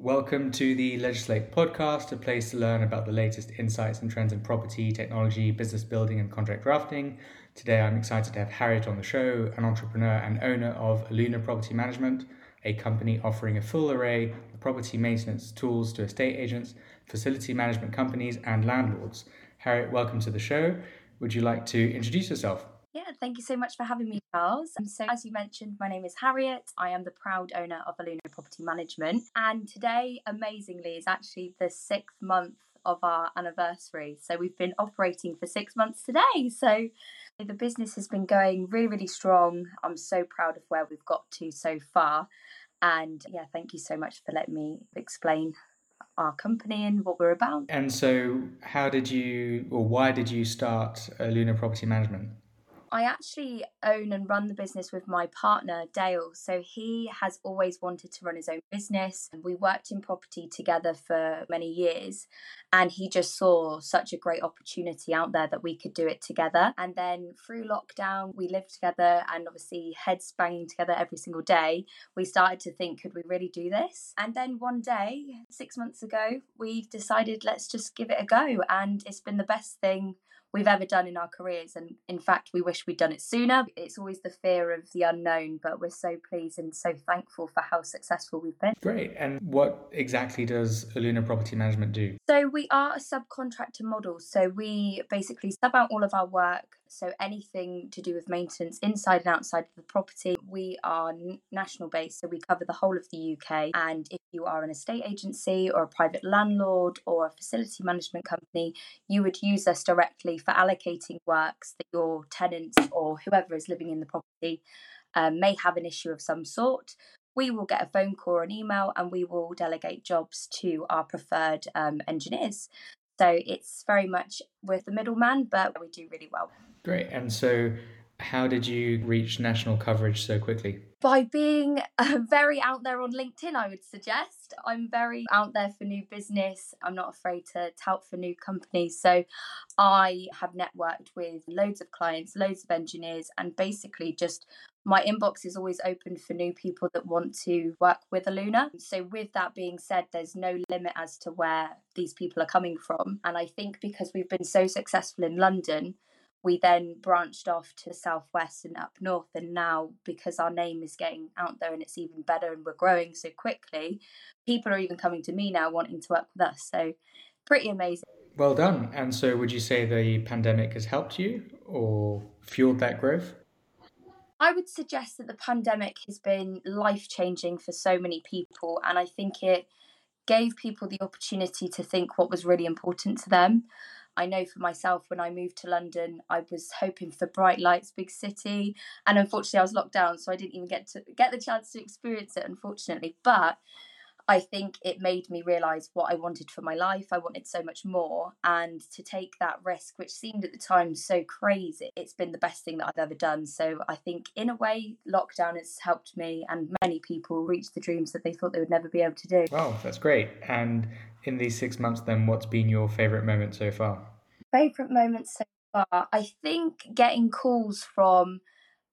Welcome to the Legislate podcast, a place to learn about the latest insights and trends in property, technology, business building, and contract drafting. Today, I'm excited to have Harriet on the show, an entrepreneur and owner of Aluna Property Management, a company offering a full array of property maintenance tools to estate agents, facility management companies, and landlords. Harriet, welcome to the show. Would you like to introduce yourself? Yeah, thank you so much for having me, Charles. Um, so, as you mentioned, my name is Harriet. I am the proud owner of Aluna Property Management. And today, amazingly, is actually the sixth month of our anniversary. So, we've been operating for six months today. So, the business has been going really, really strong. I'm so proud of where we've got to so far. And yeah, thank you so much for letting me explain our company and what we're about. And so, how did you, or why did you start Aluna Property Management? I actually own and run the business with my partner, Dale. So he has always wanted to run his own business. We worked in property together for many years, and he just saw such a great opportunity out there that we could do it together. And then through lockdown, we lived together and obviously heads banging together every single day. We started to think, could we really do this? And then one day, six months ago, we decided, let's just give it a go. And it's been the best thing we've ever done in our careers. And in fact, we wish we'd done it sooner. It's always the fear of the unknown, but we're so pleased and so thankful for how successful we've been. Great. And what exactly does Aluna Property Management do? So we are a subcontractor model. So we basically sub out all of our work so anything to do with maintenance inside and outside of the property. We are national based, so we cover the whole of the UK. And if you are an estate agency or a private landlord or a facility management company, you would use us directly for allocating works that your tenants or whoever is living in the property um, may have an issue of some sort we will get a phone call or an email and we will delegate jobs to our preferred um, engineers. So it's very much with the middleman, but we do really well. Great. And so, how did you reach national coverage so quickly? By being uh, very out there on LinkedIn, I would suggest. I'm very out there for new business. I'm not afraid to tout for new companies. So I have networked with loads of clients, loads of engineers, and basically just my inbox is always open for new people that want to work with Aluna. So, with that being said, there's no limit as to where these people are coming from. And I think because we've been so successful in London, we then branched off to southwest and up north and now because our name is getting out there and it's even better and we're growing so quickly people are even coming to me now wanting to work with us so pretty amazing. Well done. And so would you say the pandemic has helped you or fueled that growth? I would suggest that the pandemic has been life changing for so many people, and I think it gave people the opportunity to think what was really important to them. I know for myself, when I moved to London, I was hoping for bright lights, big city, and unfortunately, I was locked down, so I didn't even get to get the chance to experience it. Unfortunately, but I think it made me realize what I wanted for my life. I wanted so much more. And to take that risk, which seemed at the time so crazy, it's been the best thing that I've ever done. So I think, in a way, lockdown has helped me and many people reach the dreams that they thought they would never be able to do. Wow, that's great. And in these six months, then, what's been your favorite moment so far? Favorite moment so far? I think getting calls from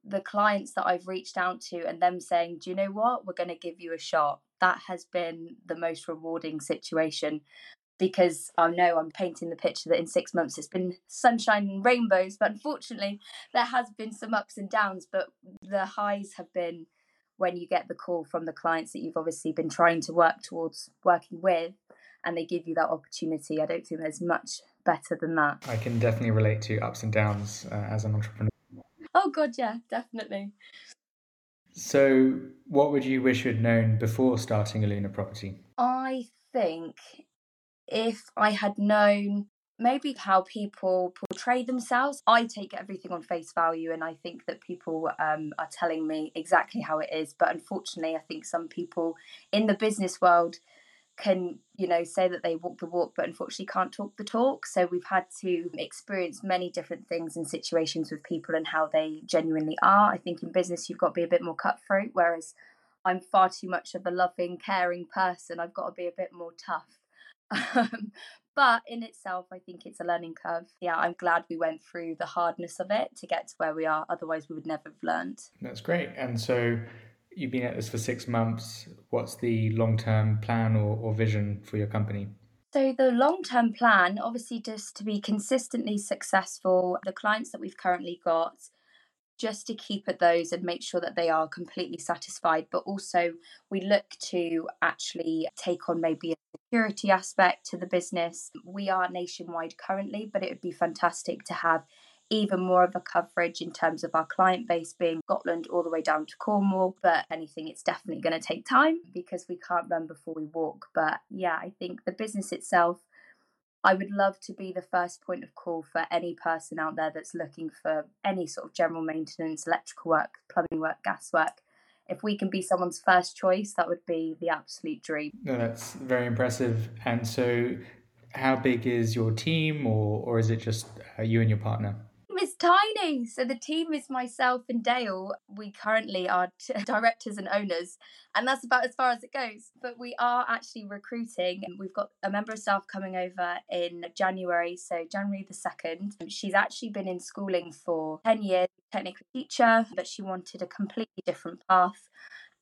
the clients that I've reached out to and them saying, Do you know what? We're going to give you a shot that has been the most rewarding situation because I know I'm painting the picture that in six months it's been sunshine and rainbows, but unfortunately there has been some ups and downs. But the highs have been when you get the call from the clients that you've obviously been trying to work towards working with, and they give you that opportunity. I don't think there's much better than that. I can definitely relate to ups and downs uh, as an entrepreneur. Oh god, yeah, definitely. So, what would you wish you'd known before starting a Aluna Property? I think if I had known maybe how people portray themselves, I take everything on face value, and I think that people um, are telling me exactly how it is. But unfortunately, I think some people in the business world can you know say that they walk the walk but unfortunately can't talk the talk. So we've had to experience many different things and situations with people and how they genuinely are. I think in business you've got to be a bit more cutthroat whereas i'm far too much of a loving caring person. I've got to be a bit more tough. Um, but in itself i think it's a learning curve. Yeah i'm glad we went through the hardness of it to get to where we are. Otherwise we would never have learned. That's great. And so You've been at this for six months. What's the long term plan or, or vision for your company? So, the long term plan, obviously, just to be consistently successful, the clients that we've currently got, just to keep at those and make sure that they are completely satisfied. But also, we look to actually take on maybe a security aspect to the business. We are nationwide currently, but it would be fantastic to have even more of a coverage in terms of our client base being Scotland all the way down to Cornwall. But anything, it's definitely going to take time because we can't run before we walk. But yeah, I think the business itself. I would love to be the first point of call for any person out there that's looking for any sort of general maintenance, electrical work, plumbing work, gas work. If we can be someone's first choice, that would be the absolute dream. No, that's very impressive. And so, how big is your team, or, or is it just uh, you and your partner? Is tiny. So the team is myself and Dale. We currently are t- directors and owners, and that's about as far as it goes. But we are actually recruiting. We've got a member of staff coming over in January, so January the 2nd. She's actually been in schooling for 10 years, technically teacher, but she wanted a completely different path.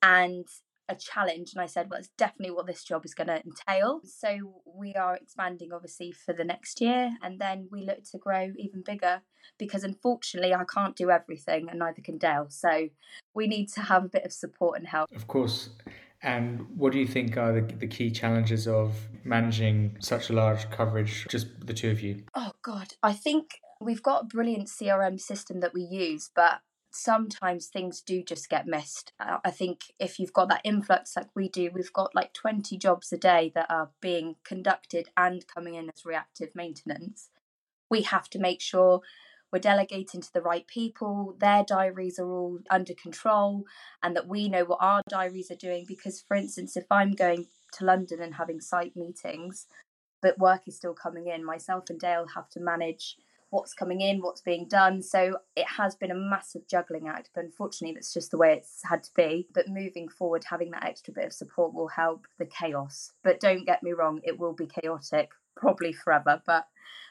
And a challenge and I said, well, it's definitely what this job is going to entail. So we are expanding obviously for the next year and then we look to grow even bigger because unfortunately I can't do everything and neither can Dale. So we need to have a bit of support and help. Of course. And what do you think are the, the key challenges of managing such a large coverage, just the two of you? Oh, God. I think we've got a brilliant CRM system that we use, but sometimes things do just get missed. Uh, I think if you've got that influx like we do, we've got like 20 jobs a day that are being conducted and coming in as reactive maintenance. We have to make sure we're delegating to the right people, their diaries are all under control, and that we know what our diaries are doing. Because, for instance, if I'm going to London and having site meetings, but work is still coming in, myself and Dale have to manage what's coming in, what's being done. So it has been a massive juggling act, but unfortunately, that's just the way it's had to be. But moving forward, having that extra bit of support will help the chaos. But don't get me wrong, it will be chaotic, probably forever, but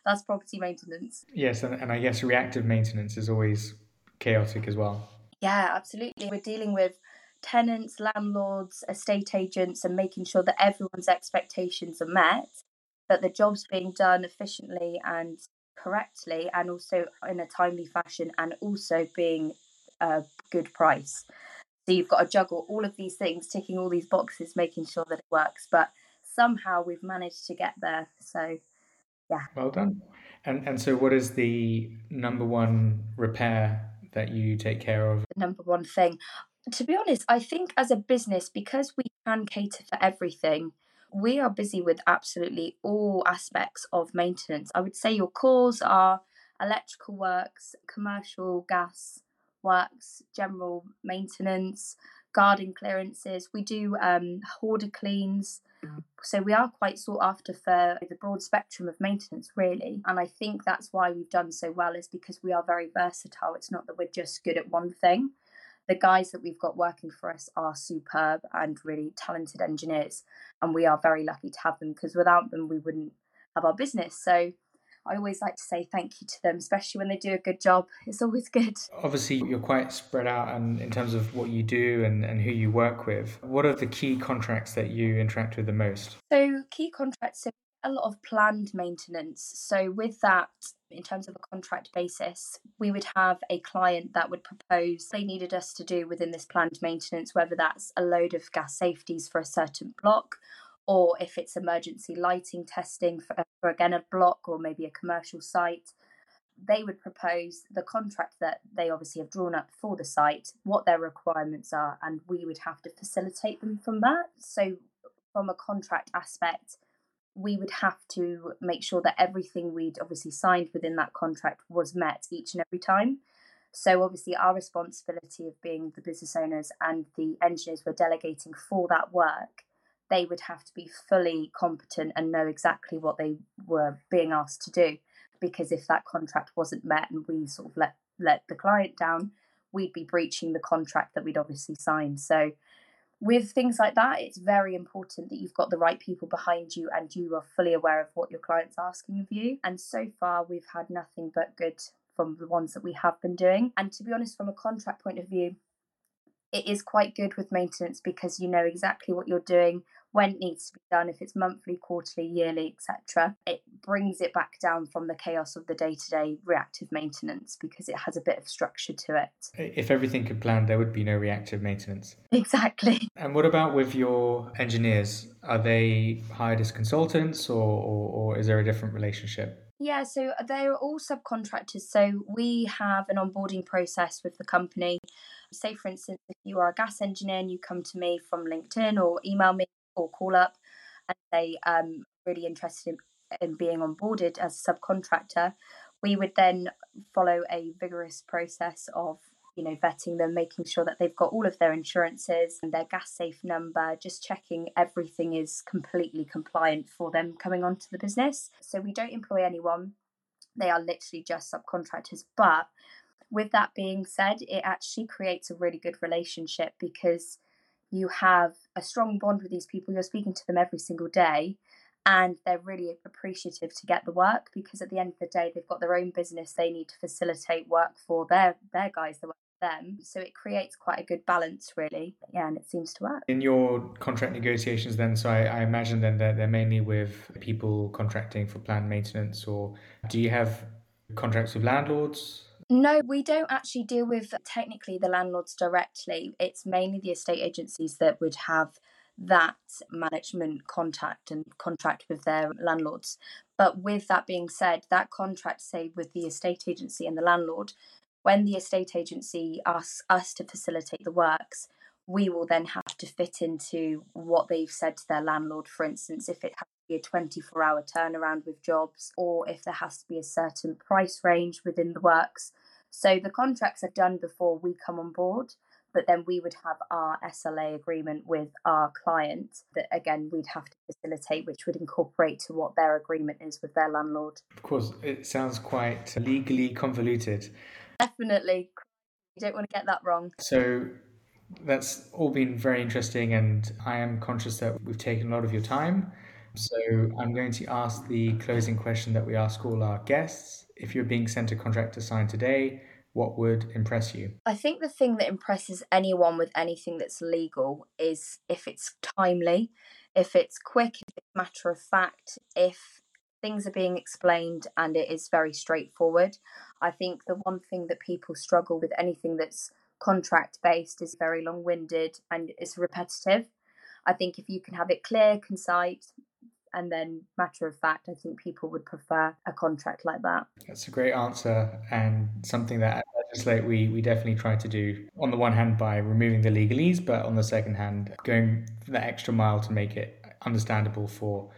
that's property maintenance. Yes, and, and I guess reactive maintenance is always chaotic as well. Yeah, absolutely. We're dealing with tenants, landlords, estate agents, and making sure that everyone's expectations are met, that the job's being done efficiently and correctly and also in a timely fashion and also being a good price. So you've got to juggle all of these things, ticking all these boxes, making sure that it works. But somehow we've managed to get there. So yeah. Well done. And and so what is the number one repair that you take care of? The number one thing. To be honest, I think as a business, because we can cater for everything, we are busy with absolutely all aspects of maintenance. I would say your cores are electrical works, commercial gas works, general maintenance, garden clearances. We do um, hoarder cleans. So we are quite sought after for the broad spectrum of maintenance, really. And I think that's why we've done so well, is because we are very versatile. It's not that we're just good at one thing the guys that we've got working for us are superb and really talented engineers, and we are very lucky to have them because without them, we wouldn't have our business. So I always like to say thank you to them, especially when they do a good job. It's always good. Obviously, you're quite spread out and in terms of what you do and, and who you work with. What are the key contracts that you interact with the most? So, key contracts, so a lot of planned maintenance. So, with that, in terms of a contract basis, we would have a client that would propose they needed us to do within this planned maintenance, whether that's a load of gas safeties for a certain block, or if it's emergency lighting testing for, for again a block or maybe a commercial site. They would propose the contract that they obviously have drawn up for the site, what their requirements are, and we would have to facilitate them from that. So, from a contract aspect, we would have to make sure that everything we'd obviously signed within that contract was met each and every time. So, obviously, our responsibility of being the business owners and the engineers we're delegating for that work, they would have to be fully competent and know exactly what they were being asked to do. Because if that contract wasn't met and we sort of let, let the client down, we'd be breaching the contract that we'd obviously signed. So, with things like that, it's very important that you've got the right people behind you and you are fully aware of what your client's asking of you. And so far, we've had nothing but good from the ones that we have been doing. And to be honest, from a contract point of view, it is quite good with maintenance because you know exactly what you're doing when it needs to be done, if it's monthly, quarterly, yearly, etc. It brings it back down from the chaos of the day to day reactive maintenance because it has a bit of structure to it. If everything could plan, there would be no reactive maintenance. Exactly. And what about with your engineers? Are they hired as consultants or, or, or is there a different relationship? Yeah, so they're all subcontractors. So we have an onboarding process with the company. Say, for instance, if you are a gas engineer and you come to me from LinkedIn or email me or call up and say, um, really interested in, in being onboarded as a subcontractor, we would then follow a vigorous process of you know vetting them making sure that they've got all of their insurances and their gas safe number just checking everything is completely compliant for them coming onto the business. So we don't employ anyone. They are literally just subcontractors. But with that being said it actually creates a really good relationship because you have a strong bond with these people, you're speaking to them every single day, and they're really appreciative to get the work because at the end of the day, they've got their own business, they need to facilitate work for their, their guys work for them. So it creates quite a good balance, really. Yeah, and it seems to work. In your contract negotiations, then, so I, I imagine then that they're mainly with people contracting for planned maintenance, or do you have contracts with landlords? No, we don't actually deal with technically the landlords directly. It's mainly the estate agencies that would have that management contact and contract with their landlords. But with that being said, that contract, say, with the estate agency and the landlord, when the estate agency asks us to facilitate the works, we will then have to fit into what they've said to their landlord. For instance, if it a 24 hour turnaround with jobs, or if there has to be a certain price range within the works, so the contracts are done before we come on board, but then we would have our SLA agreement with our client that again we'd have to facilitate, which would incorporate to what their agreement is with their landlord. Of course, it sounds quite legally convoluted. Definitely. You don't want to get that wrong. So that's all been very interesting, and I am conscious that we've taken a lot of your time. So I'm going to ask the closing question that we ask all our guests. If you're being sent a contract to sign today, what would impress you? I think the thing that impresses anyone with anything that's legal is if it's timely, if it's quick, if it's matter of fact, if things are being explained and it is very straightforward. I think the one thing that people struggle with anything that's contract based is very long winded and it's repetitive. I think if you can have it clear, concise, and then matter of fact i think people would prefer a contract like that. That's a great answer and something that at legislate we, we definitely try to do on the one hand by removing the legalese but on the second hand going the extra mile to make it understandable for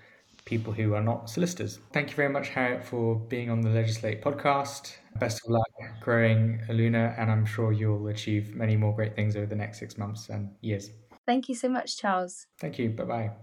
people who are not solicitors. Thank you very much harriet for being on the legislate podcast. Best of luck growing Aluna and i'm sure you'll achieve many more great things over the next six months and years. Thank you so much charles. Thank you. Bye bye